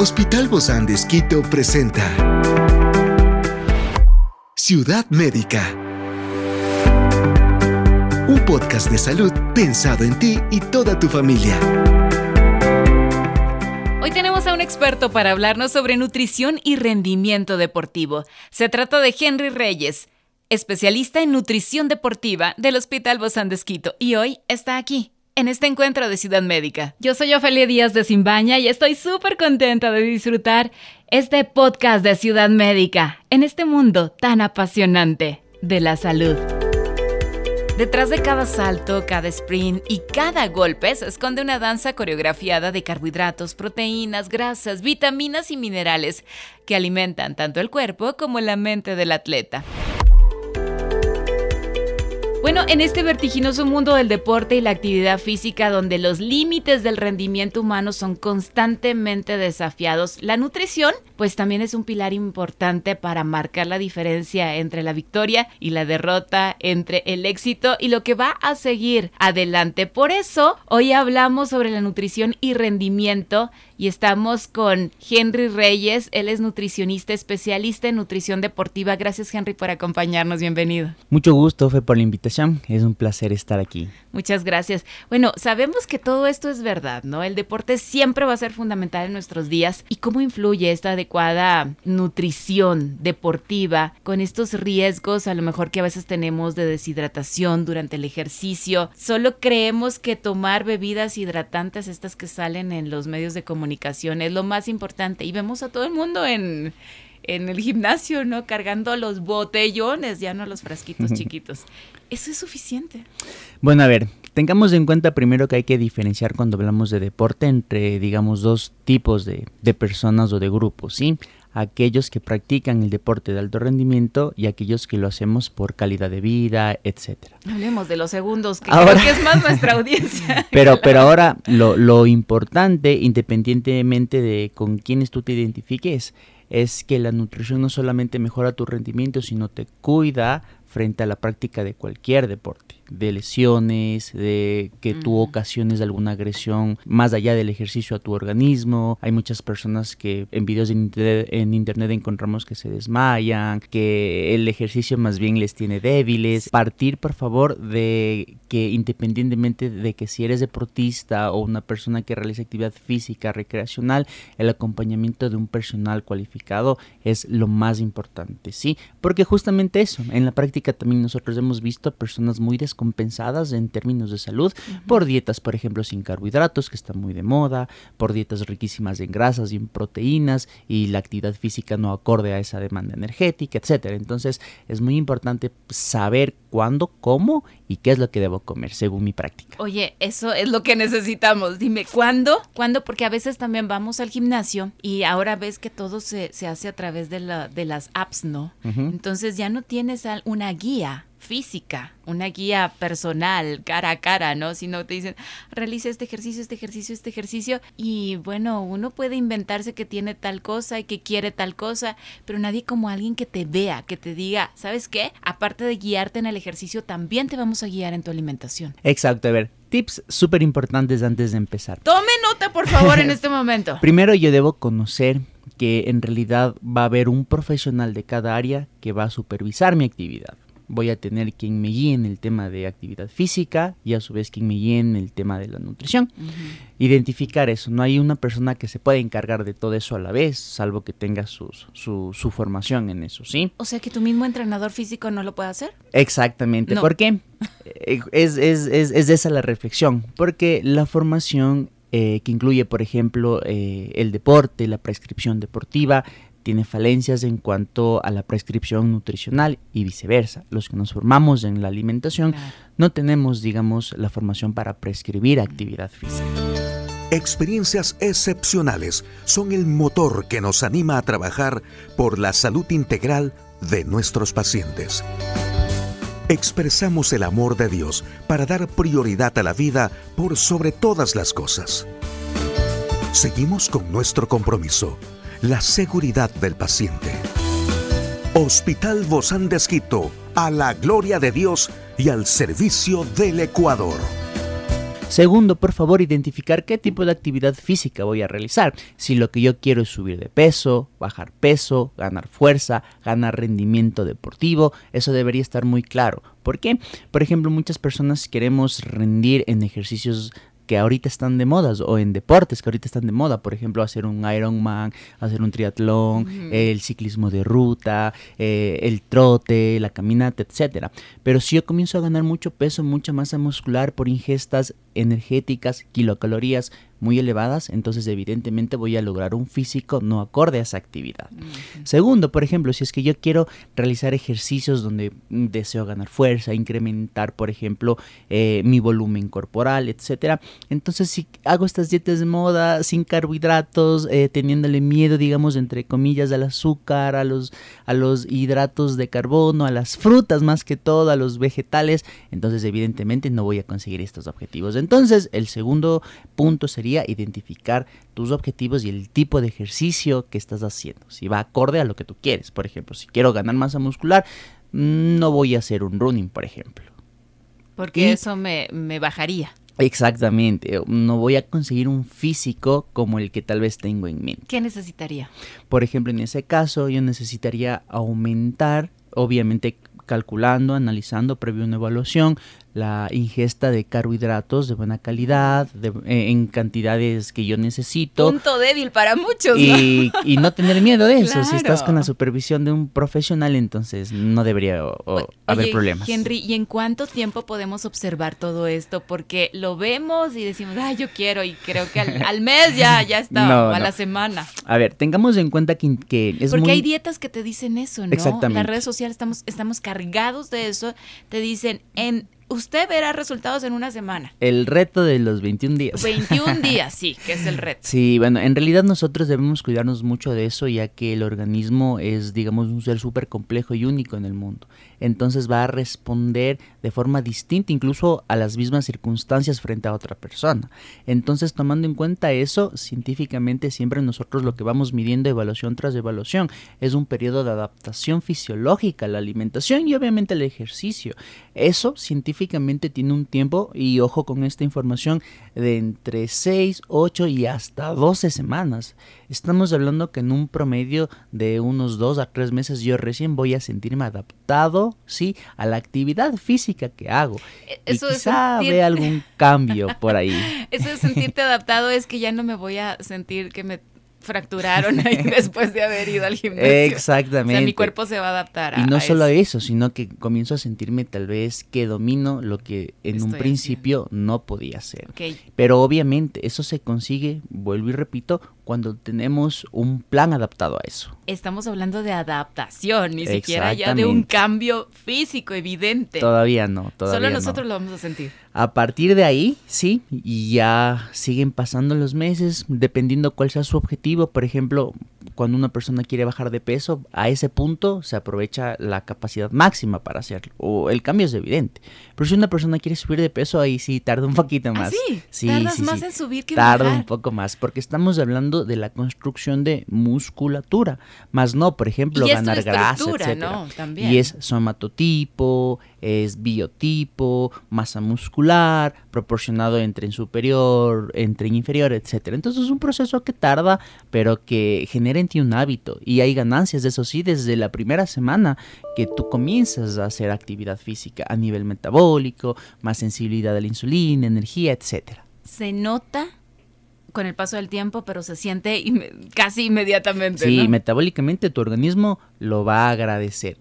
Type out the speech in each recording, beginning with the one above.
Hospital Bozán de Esquito presenta Ciudad Médica. Un podcast de salud pensado en ti y toda tu familia. Hoy tenemos a un experto para hablarnos sobre nutrición y rendimiento deportivo. Se trata de Henry Reyes, especialista en nutrición deportiva del Hospital Bozán de Esquito, y hoy está aquí en este encuentro de Ciudad Médica. Yo soy Ofelia Díaz de Simbaña y estoy súper contenta de disfrutar este podcast de Ciudad Médica en este mundo tan apasionante de la salud. Detrás de cada salto, cada sprint y cada golpe se esconde una danza coreografiada de carbohidratos, proteínas, grasas, vitaminas y minerales que alimentan tanto el cuerpo como la mente del atleta. Bueno, en este vertiginoso mundo del deporte y la actividad física donde los límites del rendimiento humano son constantemente desafiados, la nutrición pues también es un pilar importante para marcar la diferencia entre la victoria y la derrota, entre el éxito y lo que va a seguir adelante. Por eso, hoy hablamos sobre la nutrición y rendimiento y estamos con Henry Reyes. Él es nutricionista especialista en nutrición deportiva. Gracias Henry por acompañarnos. Bienvenido. Mucho gusto, Fe, por la invitación. Es un placer estar aquí. Muchas gracias. Bueno, sabemos que todo esto es verdad, ¿no? El deporte siempre va a ser fundamental en nuestros días. ¿Y cómo influye esta adecuada nutrición deportiva con estos riesgos a lo mejor que a veces tenemos de deshidratación durante el ejercicio? Solo creemos que tomar bebidas hidratantes, estas que salen en los medios de comunicación, es lo más importante. Y vemos a todo el mundo en, en el gimnasio, ¿no? Cargando los botellones, ya no los frasquitos chiquitos. ¿Eso es suficiente? Bueno, a ver, tengamos en cuenta primero que hay que diferenciar cuando hablamos de deporte entre, digamos, dos tipos de, de personas o de grupos, ¿sí? Aquellos que practican el deporte de alto rendimiento y aquellos que lo hacemos por calidad de vida, etcétera. Hablemos de los segundos, que ahora, creo que es más nuestra audiencia. Pero, pero ahora lo, lo importante, independientemente de con quiénes tú te identifiques, es que la nutrición no solamente mejora tu rendimiento, sino te cuida frente a la práctica de cualquier deporte de lesiones, de que tú ocasiones alguna agresión más allá del ejercicio a tu organismo. Hay muchas personas que en videos en internet, encontramos que se desmayan, que el ejercicio más bien les tiene débiles. Partir, por favor, de que independientemente de que si eres deportista o una persona que realiza actividad física recreacional, el acompañamiento de un personal cualificado es lo más importante, ¿sí? Porque justamente eso, en la práctica también nosotros hemos visto personas muy desconocidas compensadas en términos de salud por dietas, por ejemplo, sin carbohidratos, que están muy de moda, por dietas riquísimas en grasas y en proteínas y la actividad física no acorde a esa demanda energética, etcétera. Entonces, es muy importante saber cuándo, cómo y qué es lo que debo comer según mi práctica. Oye, eso es lo que necesitamos. Dime, ¿cuándo? ¿Cuándo? Porque a veces también vamos al gimnasio y ahora ves que todo se, se hace a través de, la, de las apps, ¿no? Entonces ya no tienes una guía física, una guía personal, cara a cara, ¿no? Sino te dicen, realiza este ejercicio, este ejercicio, este ejercicio. Y bueno, uno puede inventarse que tiene tal cosa y que quiere tal cosa, pero nadie como alguien que te vea, que te diga, ¿sabes qué? Aparte de guiarte en el ejercicio, también te vamos a guiar en tu alimentación. Exacto, a ver, tips súper importantes antes de empezar. Tome nota, por favor, en este momento. Primero yo debo conocer que en realidad va a haber un profesional de cada área que va a supervisar mi actividad voy a tener quien me guíe en el tema de actividad física y a su vez quien me guíe en el tema de la nutrición. Identificar eso, no hay una persona que se pueda encargar de todo eso a la vez, salvo que tenga su, su, formación en eso, ¿sí? O sea que tu mismo entrenador físico no lo puede hacer. Exactamente, ¿por qué? Eh, es, es, es, es, esa la reflexión, porque la formación eh, que incluye, por ejemplo, eh, el deporte, la prescripción deportiva, tiene falencias en cuanto a la prescripción nutricional y viceversa. Los que nos formamos en la alimentación no tenemos, digamos, la formación para prescribir actividad física. Experiencias excepcionales son el motor que nos anima a trabajar por la salud integral de nuestros pacientes. Expresamos el amor de Dios para dar prioridad a la vida por sobre todas las cosas. Seguimos con nuestro compromiso la seguridad del paciente. Hospital Bozán de Esquito, a la gloria de Dios y al servicio del Ecuador. Segundo, por favor, identificar qué tipo de actividad física voy a realizar. Si lo que yo quiero es subir de peso, bajar peso, ganar fuerza, ganar rendimiento deportivo, eso debería estar muy claro. ¿Por qué? Por ejemplo, muchas personas queremos rendir en ejercicios que ahorita están de modas o en deportes que ahorita están de moda, por ejemplo, hacer un Ironman, hacer un triatlón, el ciclismo de ruta, eh, el trote, la caminata, etcétera. Pero si yo comienzo a ganar mucho peso, mucha masa muscular por ingestas energéticas, kilocalorías muy elevadas, entonces evidentemente voy a lograr un físico no acorde a esa actividad. Segundo, por ejemplo, si es que yo quiero realizar ejercicios donde deseo ganar fuerza, incrementar, por ejemplo, eh, mi volumen corporal, etcétera, entonces si hago estas dietas de moda sin carbohidratos, eh, teniéndole miedo, digamos, entre comillas, al azúcar, a los, a los hidratos de carbono, a las frutas más que todo, a los vegetales, entonces evidentemente no voy a conseguir estos objetivos. Entonces, el segundo punto sería identificar tus objetivos y el tipo de ejercicio que estás haciendo. Si va acorde a lo que tú quieres. Por ejemplo, si quiero ganar masa muscular, no voy a hacer un running, por ejemplo. Porque eso me, me bajaría. Exactamente, no voy a conseguir un físico como el que tal vez tengo en mente. ¿Qué necesitaría? Por ejemplo, en ese caso yo necesitaría aumentar, obviamente calculando, analizando previo una evaluación, la ingesta de carbohidratos de buena calidad, eh, en cantidades que yo necesito. Punto débil para muchos. Y, ¿no? y no tener miedo de eso. Si estás con la supervisión de un profesional, entonces no debería haber problemas. Henry, ¿y en cuánto tiempo podemos observar todo esto? Porque lo vemos y decimos, ay, yo quiero, y creo que al, mes ya, ya está, a la semana. A ver, tengamos en cuenta que, que es Porque hay dietas que te dicen eso, ¿no? Exactamente. Las redes sociales estamos, estamos cargados de eso. Te dicen, en usted verá resultados en una semana. El reto de los 21 días. 21 días, sí, que es el reto. Sí, bueno, en realidad nosotros debemos cuidarnos mucho de eso, ya que el organismo es, digamos, un ser súper complejo y único en el mundo. Entonces va a responder de forma distinta incluso a las mismas circunstancias frente a otra persona. Entonces, tomando en cuenta eso, científicamente siempre nosotros lo que vamos midiendo evaluación tras evaluación es un periodo de adaptación fisiológica a la alimentación y obviamente el ejercicio. Eso científicamente tiene un tiempo, y ojo con esta información, de entre 6, 8 y hasta 12 semanas. Estamos hablando que en un promedio de unos 2 a 3 meses yo recién voy a sentirme adaptado, sí, a la actividad física que hago. E, eso y quizá vea algún cambio por ahí. Eso de sentirte adaptado es que ya no me voy a sentir que me fracturaron ahí después de haber ido al gimnasio. Exactamente. O sea, mi cuerpo se va a adaptar a Y no solo eso. sino que comienzo a sentirme tal vez que domino lo que en un principio no podía hacer. Pero obviamente eso se consigue, vuelvo y repito, cuando tenemos un plan adaptado a eso. Estamos hablando de adaptación, ni siquiera ya de un cambio físico evidente. Todavía no, todavía Solo nosotros lo vamos a sentir. A partir de ahí, sí, y ya siguen pasando los meses, dependiendo cuál sea su objetivo. Por ejemplo, cuando una persona quiere bajar de peso, a ese punto se aprovecha la capacidad máxima para hacerlo. O el cambio es evidente. Pero si una persona quiere subir de peso, ahí sí tarda un poquito más. ¿Ah, sí? sí ¿Tardas más en subir que Tarda un poco más, porque estamos hablando de la construcción de musculatura, más no, por ejemplo, ganar grasa, etcétera. Y es somatotipo, es biotipo, masa muscular, proporcionado entre en superior, entre en inferior, etcétera. Entonces es un proceso que tarda, pero que genera en ti un hábito y hay ganancias, eso sí, desde la primera semana que tú comienzas a hacer actividad física a nivel metabólico, más sensibilidad a la insulina, energía, etcétera. Se nota con el paso del tiempo, pero se siente casi inmediatamente. Sí, metabólicamente tu organismo lo va a agradecer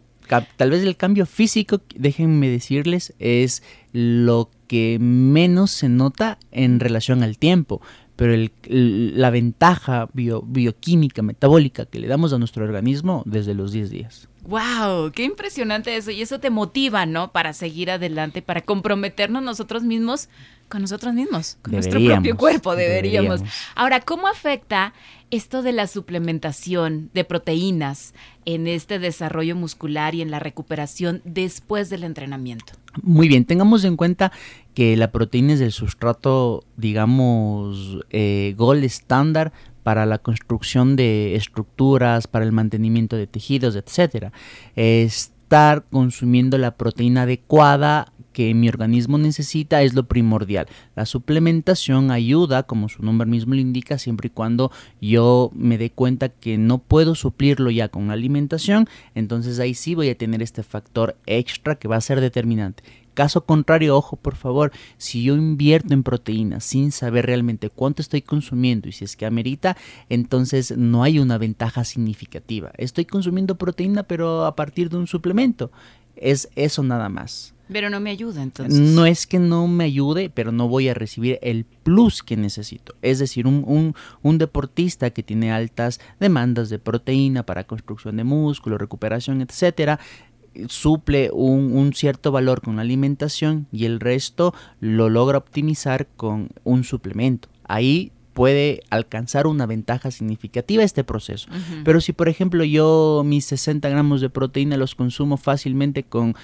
tal vez el cambio físico, déjenme decirles, es lo que menos se nota en relación al tiempo, pero la ventaja bioquímica, metabólica que le damos a nuestro organismo desde los 10 días. ¡Wow! ¡Qué impresionante eso! Y eso te motiva, ¿no? Para seguir adelante, para comprometernos nosotros mismos con nosotros mismos, con nuestro propio cuerpo, deberíamos. Ahora, ¿cómo afecta esto de la suplementación de proteínas en este desarrollo muscular y en la recuperación después del entrenamiento? Muy bien, tengamos en cuenta que la proteína es el sustrato, digamos, eh, gold estándar para la construcción de estructuras, para el mantenimiento de tejidos, etcétera. Estar consumiendo la proteína adecuada que mi organismo necesita es lo primordial. La suplementación ayuda, como su nombre mismo lo indica, siempre y cuando yo me dé cuenta que no puedo suplirlo ya con alimentación, entonces ahí sí voy a tener este factor extra que va a ser determinante. Caso contrario, ojo por favor, si yo invierto en proteínas sin saber realmente cuánto estoy consumiendo y si es que amerita, entonces no hay una ventaja significativa. Estoy consumiendo proteína pero a partir de un suplemento. Es eso nada más. Pero no me ayuda entonces. No es que no me ayude, pero no voy a recibir el plus que necesito. Es decir, un, un, un, deportista que tiene altas demandas de proteína para construcción de músculo, recuperación, etcétera, suple un, un, cierto valor con la alimentación y el resto lo logra optimizar con un suplemento. Ahí puede alcanzar una ventaja significativa este proceso. Pero si por ejemplo yo mis 60 gramos de proteína los consumo fácilmente con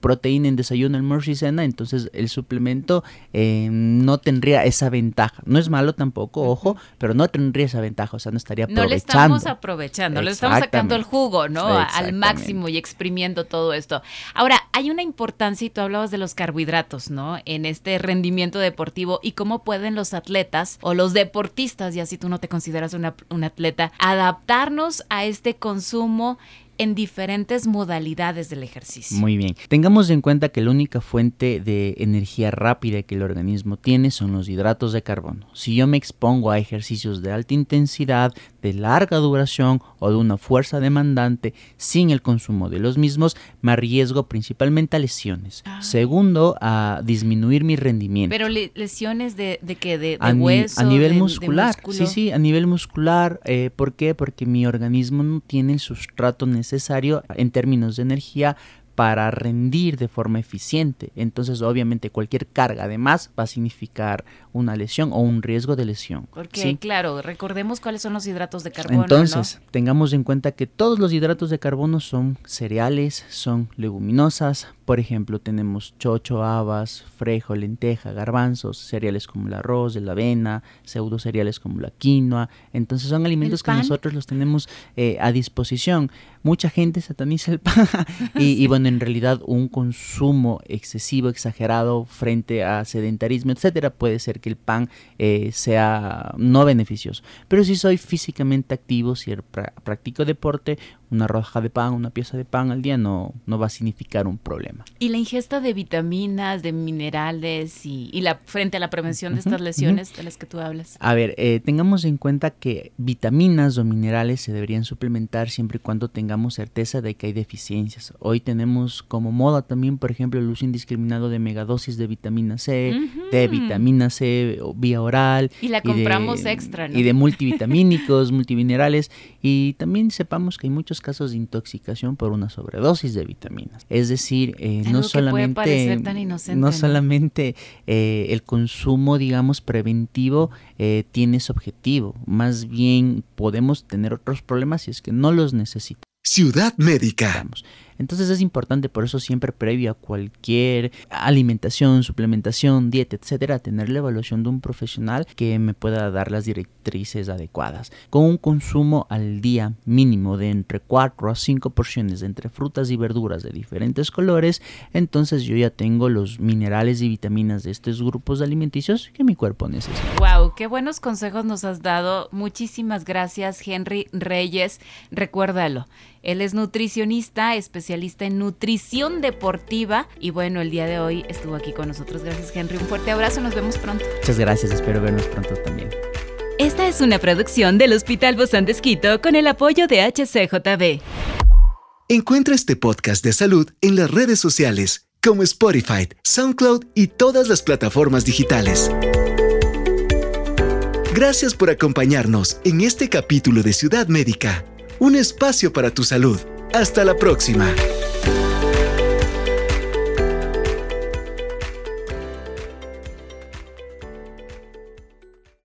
proteína en desayuno, almuerzo y cena, entonces el suplemento eh, no tendría esa ventaja. No es malo tampoco, ojo, pero no tendría esa ventaja, o sea, no estaría aprovechando. No le estamos aprovechando, le estamos sacando el jugo, ¿no? Al máximo y exprimiendo todo esto. Ahora, hay una importancia, y tú hablabas de los carbohidratos, ¿no? En este rendimiento deportivo y cómo pueden los atletas o los deportistas, y así tú no te consideras una, un atleta, adaptarnos a este consumo en diferentes modalidades del ejercicio. Muy bien. Tengamos en cuenta que la única fuente de energía rápida que el organismo tiene son los hidratos de carbono. Si yo me expongo a ejercicios de alta intensidad, de larga duración o de una fuerza demandante sin el consumo de los mismos, me arriesgo principalmente a lesiones. Ah. Segundo, a disminuir mi rendimiento. Pero lesiones de, de qué? De, a hueso. a nivel muscular. sí, sí, a nivel muscular. Eh, ¿Por qué? Porque mi organismo no tiene el sustrato necesario en términos de energía para rendir de forma eficiente. Entonces, obviamente, cualquier carga además va a significar una lesión o un riesgo de lesión. Porque, claro, recordemos cuáles son los hidratos de carbono. Entonces, tengamos en cuenta que todos los hidratos de carbono son cereales, son leguminosas. Por ejemplo, tenemos chocho, habas, frejo, lenteja, garbanzos, cereales como el arroz, la avena, pseudo cereales como la quinoa. Entonces, son alimentos que nosotros los tenemos eh, a disposición. Mucha gente sataniza el pan y, bueno, en realidad un consumo excesivo, exagerado frente a sedentarismo, etcétera, puede ser que el pan eh, sea no beneficioso. Pero si soy físicamente activo, si practico deporte, una roja de pan, una pieza de pan al día no, no va a significar un problema. ¿Y la ingesta de vitaminas, de minerales y, la frente a la prevención de estas lesiones de las que tú hablas? A ver, eh, tengamos en cuenta que vitaminas o minerales se deberían suplementar siempre y cuando tengamos certeza de que hay deficiencias. Hoy tenemos como moda también, por ejemplo, el uso indiscriminado de megadosis de vitamina C, de vitamina C vía oral. Y la compramos extra, ¿no? Y de multivitamínicos, multiminerales. Y también sepamos que hay muchos casos de intoxicación por una sobredosis de vitaminas. Es decir, eh, no solamente, no, solamente eh, el consumo, digamos, preventivo eh, tiene ese objetivo, más bien podemos tener otros problemas si es que no los necesitamos. Ciudad Médica. Entonces es importante, por eso siempre previo a cualquier alimentación, suplementación, dieta, etcétera, tener la evaluación de un profesional que me pueda dar las directrices adecuadas. Con un consumo al día mínimo de entre 4 a 5 porciones de entre frutas y verduras de diferentes colores, entonces yo ya tengo los minerales y vitaminas de estos grupos alimenticios que mi cuerpo necesita. Wow, qué buenos consejos nos has dado. Muchísimas gracias, Henry Reyes. Recuérdalo. Él es nutricionista, especialista en nutrición deportiva y bueno, el día de hoy estuvo aquí con nosotros. Gracias Henry, un fuerte abrazo, nos vemos pronto. Muchas gracias, espero vernos pronto también. Esta es una producción del Hospital Bozán de con el apoyo de HCJB. Encuentra este podcast de salud en las redes sociales como Spotify, SoundCloud y todas las plataformas digitales. Gracias por acompañarnos en este capítulo de Ciudad Médica un espacio para tu salud. Hasta la próxima.